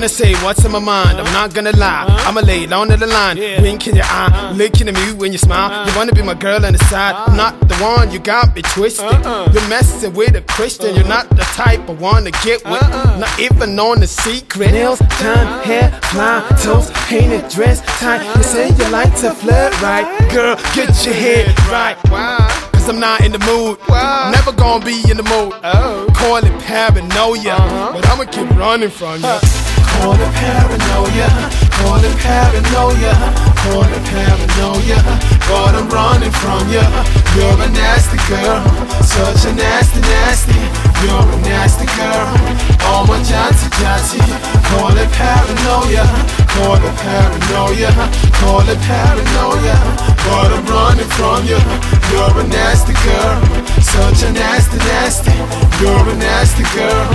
gonna say what's in my mind. I'm not gonna lie. I'ma lay down to the line. Wink in your eye, looking at me when you smile. You wanna be my girl on the side. I'm not the one, you got me twisted. Uh-uh. You're messing with a Christian. You're not the type I wanna get with. Uh-uh. Not even on the secret. Nails done, hair fly, toes painted, dress tight. You say you like to flirt right. Girl, get your head right. Cause I'm not in the mood. Never gonna be in the mood. Oh. Call it paranoia. Uh-huh. But I'ma keep running from you. Call it paranoia. Call it paranoia. Call it paranoia. But I'm running from you. You're a nasty girl. Such a nasty, nasty. You're a nasty girl. Oh my Johnny, Johnny. Call it paranoia. Call it paranoia. Call it paranoia. But I'm running from you. You're a nasty girl. Such a nasty, nasty. You're a nasty girl.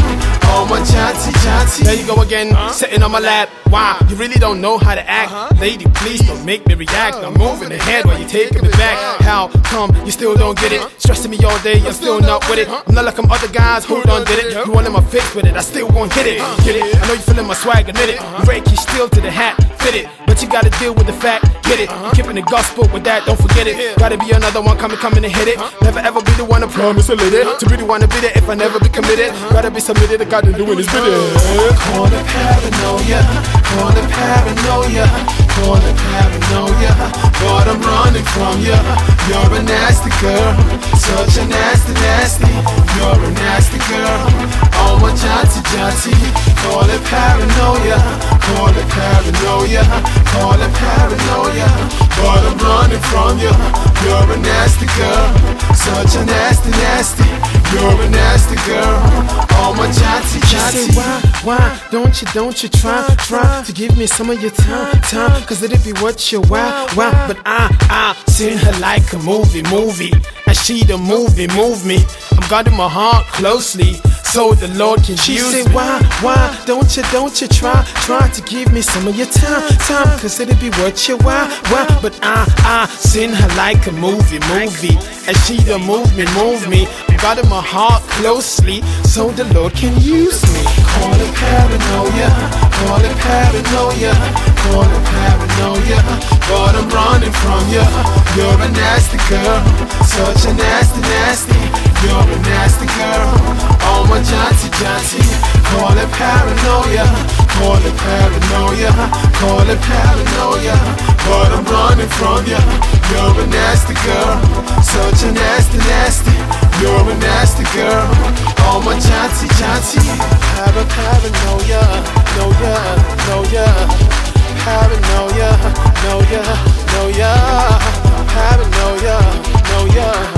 Oh my Johnny, Johnny. There you go again, sitting on my lap. Wow, you really don't know how to act. Uh-huh. Lady, please don't make me react. I'm moving ahead while you're taking me back. How come you still don't get it? Stressing me all day, you're still not with it. I'm not like them other guys who done did it. You want in my face with it, I still won't hit it. Get it? I know you feeling my swag, admit it. Uh-huh. Break you still to the hat, fit it. But you gotta deal with the fact, get it. I'm keeping the gospel with that, don't forget it. Gotta be another one coming, coming to hit it. Uh-huh. Never ever be the one to promise a lady. Uh-huh. To be the one to be there if I never be committed. Gotta be submitted, I gotta do it, it's bit Call it paranoia, call it paranoia, call it paranoia. But I'm running from you. You're a nasty girl, such a nasty, nasty. You're a nasty girl. Oh my Johnny, Johnny. Call it paranoia, call it paranoia, call it paranoia. But I'm running from you. You're a nasty girl, such a nasty, nasty. You're a nasty girl. Oh my Johnny, Johnny. Why, why don't you, don't you try, try to give me some of your time, time? Cause it'd be what you want, want. But I, I seen her like a movie, movie. And she the movie, move me. I'm guarding my heart closely. So the Lord can she use say, me. Why, why don't you, don't you try, try to give me some of your time, time? Cause it'd be worth your while, why? But I, I seen her like a movie, movie. And she the move me, move me. Guarding my heart closely. So the Lord can use me. Call it paranoia, call it paranoia, call it paranoia. But I'm running from you. You're a nasty girl, such a nasty, nasty. You're Johnny. Call it paranoia, call it paranoia, call it paranoia. But I'm running from you. You're a nasty girl, such a nasty, nasty. You're a nasty girl. Oh my Johnny, Have a paranoia, no ya, no ya. Paranoia, no ya, no ya. Paranoia.